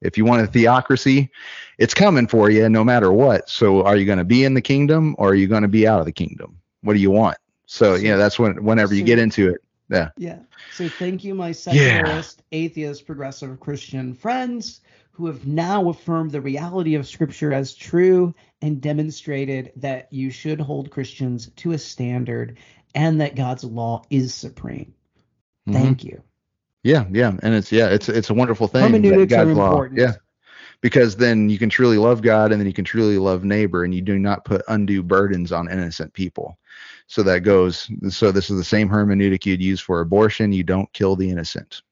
If you want a theocracy, it's coming for you no matter what. So are you going to be in the kingdom or are you going to be out of the kingdom? What do you want? So, So- yeah, that's when whenever you get into it. Yeah. Yeah. So thank you, my secularist, atheist, progressive Christian friends who have now affirmed the reality of Scripture as true and demonstrated that you should hold Christians to a standard and that God's law is supreme. Mhm. Thank you. Yeah, yeah, and it's yeah, it's it's a wonderful thing. Hermeneutics are law- important. Yeah, because then you can truly love God, and then you can truly love neighbor, and you do not put undue burdens on innocent people. So that goes. So this is the same hermeneutic you'd use for abortion. You don't kill the innocent.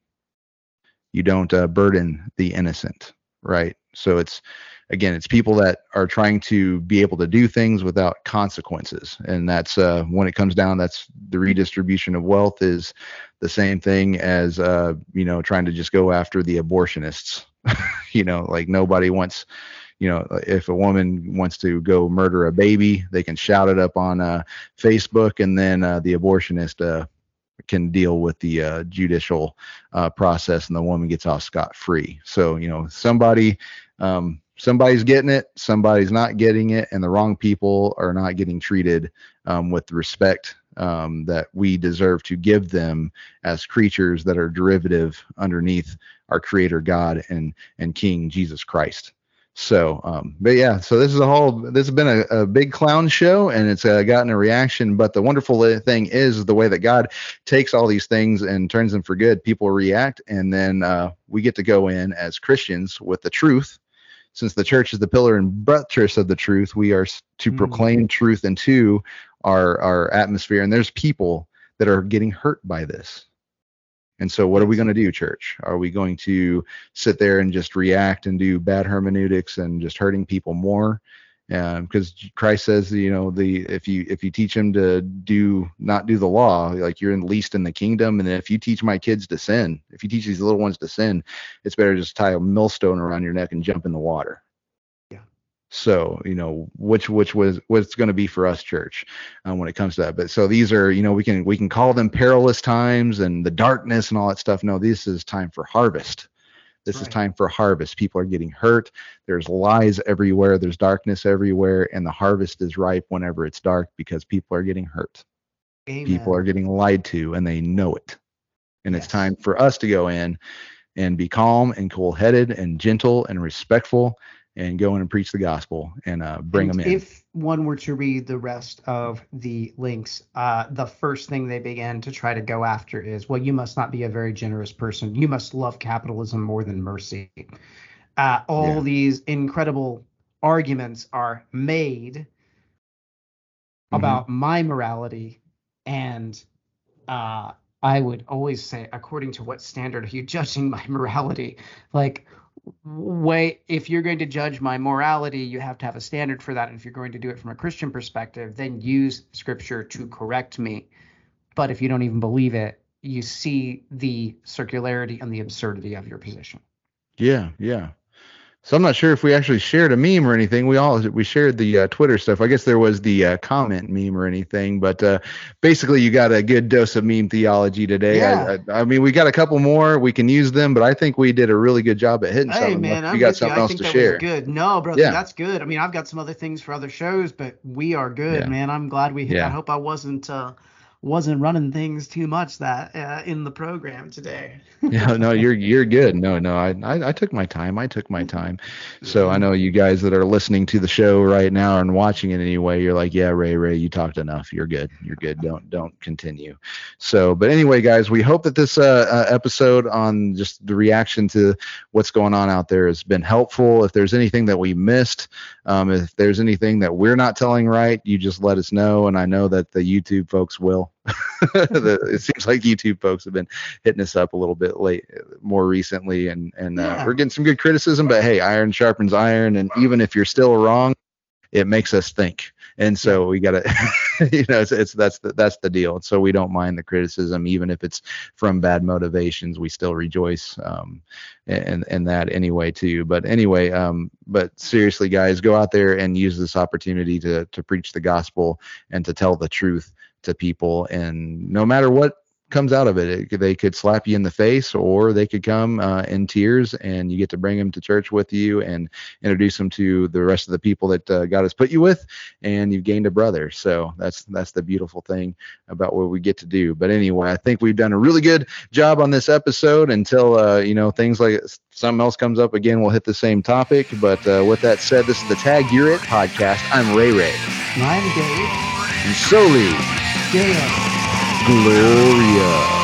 You don't uh, burden the innocent, right? So it's again, it's people that are trying to be able to do things without consequences, and that's uh, when it comes down. That's the redistribution of wealth is the same thing as uh, you know trying to just go after the abortionists. you know, like nobody wants. You know, if a woman wants to go murder a baby, they can shout it up on uh, Facebook, and then uh, the abortionist uh, can deal with the uh, judicial uh, process, and the woman gets off scot free. So you know, somebody um, somebody's getting it, somebody's not getting it, and the wrong people are not getting treated um, with the respect um, that we deserve to give them as creatures that are derivative underneath our Creator God and and King Jesus Christ. So, um, but yeah, so this is a whole. This has been a, a big clown show, and it's uh, gotten a reaction. But the wonderful thing is the way that God takes all these things and turns them for good. People react, and then uh, we get to go in as Christians with the truth. Since the church is the pillar and buttress of the truth, we are to Mm. proclaim truth into our our atmosphere. And there's people that are getting hurt by this. And so, what are we going to do, church? Are we going to sit there and just react and do bad hermeneutics and just hurting people more? Because Christ says, you know, the if you if you teach them to do not do the law, like you're in least in the kingdom. And then if you teach my kids to sin, if you teach these little ones to sin, it's better to just tie a millstone around your neck and jump in the water. Yeah. So you know which which was what's going to be for us, church, um, when it comes to that. But so these are you know we can we can call them perilous times and the darkness and all that stuff. No, this is time for harvest. This is time for harvest. People are getting hurt. There's lies everywhere. There's darkness everywhere, and the harvest is ripe whenever it's dark because people are getting hurt. Amen. People are getting lied to, and they know it. And it's time for us to go in and be calm and cool-headed and gentle and respectful and go in and preach the gospel and uh, bring And them in. If one were to read the rest of the links, uh, the first thing they begin to try to go after is, well, you must not be a very generous person. You must love capitalism more than mercy. Uh, all Yeah. these incredible arguments are made Mhm. about my morality, and uh, I would always say, according to what standard are you judging my morality? Like, way if you're going to judge my morality you have to have a standard for that. And if you're going to do it from a christian perspective then use scripture to correct me. But if you don't even believe it you see the circularity and the absurdity of your position. Yeah, yeah. So I'm not sure if we actually shared a meme or anything. We all we shared the uh, Twitter stuff. I guess there was the uh, comment meme or anything, but uh, basically you got a good dose of meme theology today. Yeah. I, I, I mean, we got a couple more. We can use them, but I think we did a really good job at hitting some. of them. If you got something else to share. good no brother Yeah. that's good i mean i've got some other things for other shows but we are good Yeah. man i'm glad we hit i hope i wasn't uh wasn't running things too much that uh, in the program today yeah, no, you're you're good. No, no, I, I I took my time. I took my time. So I know you guys that are listening to the show right now and watching it anyway. You're like, yeah, Ray, Ray, you talked enough. You're good. You're good. Don't don't continue. So, but anyway, guys, we hope that this uh, uh, episode on just the reaction to what's going on out there has been helpful. If there's anything that we missed, um, if there's anything that we're not telling right, you just let us know. And I know that the YouTube folks will. The, it seems like YouTube folks have been hitting us up a little bit late, more recently, and and uh, Yeah. we're getting some good criticism. But hey, iron sharpens iron, and even if you're still wrong, it makes us think. And so we gotta, you know, it's, it's that's the that's the deal. So we don't mind the criticism, even if it's from bad motivations. We still rejoice um, in in that anyway too. But anyway, um, but seriously, guys, go out there and use this opportunity to to preach the gospel and to tell the truth to people. And no matter what comes out of it. it they could slap you in the face, or they could come uh, in tears, and you get to bring them to church with you and introduce them to the rest of the people that uh, God has put you with, and you've gained a brother. So that's that's the beautiful thing about what we get to do. But anyway, I think we've done a really good job on this episode. Until uh, you know things like something else comes up again, we'll hit the same topic. But uh, with that said, this is the Tag You're It podcast. I'm Ray Ray. I'm Dave. And Soli Deo. Gloria.